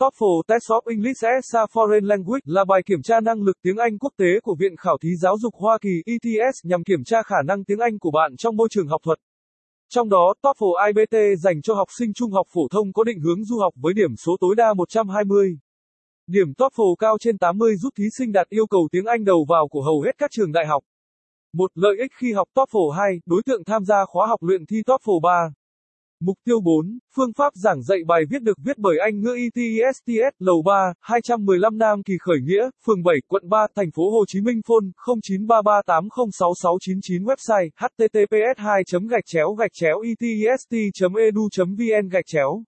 TOEFL Test of English as a Foreign Language là bài kiểm tra năng lực tiếng Anh quốc tế của Viện Khảo thí Giáo dục Hoa Kỳ ETS nhằm kiểm tra khả năng tiếng Anh của bạn trong môi trường học thuật. Trong đó, TOEFL IBT dành cho học sinh trung học phổ thông có định hướng du học với điểm số tối đa 120. Điểm TOEFL cao trên 80 giúp thí sinh đạt yêu cầu tiếng Anh đầu vào của hầu hết các trường đại học. Một lợi ích khi học TOEFL 2, đối tượng tham gia khóa học luyện thi TOEFL 3. Mục tiêu 4, phương pháp giảng dạy bài viết được viết bởi Anh ngữ ETSTS, lầu 3, 215 Nam Kỳ Khởi Nghĩa, phường 7, quận 3, thành phố Hồ Chí Minh phone 0933806699 website https 2 gạch chéo gạch chéo etest edu vn gạch chéo.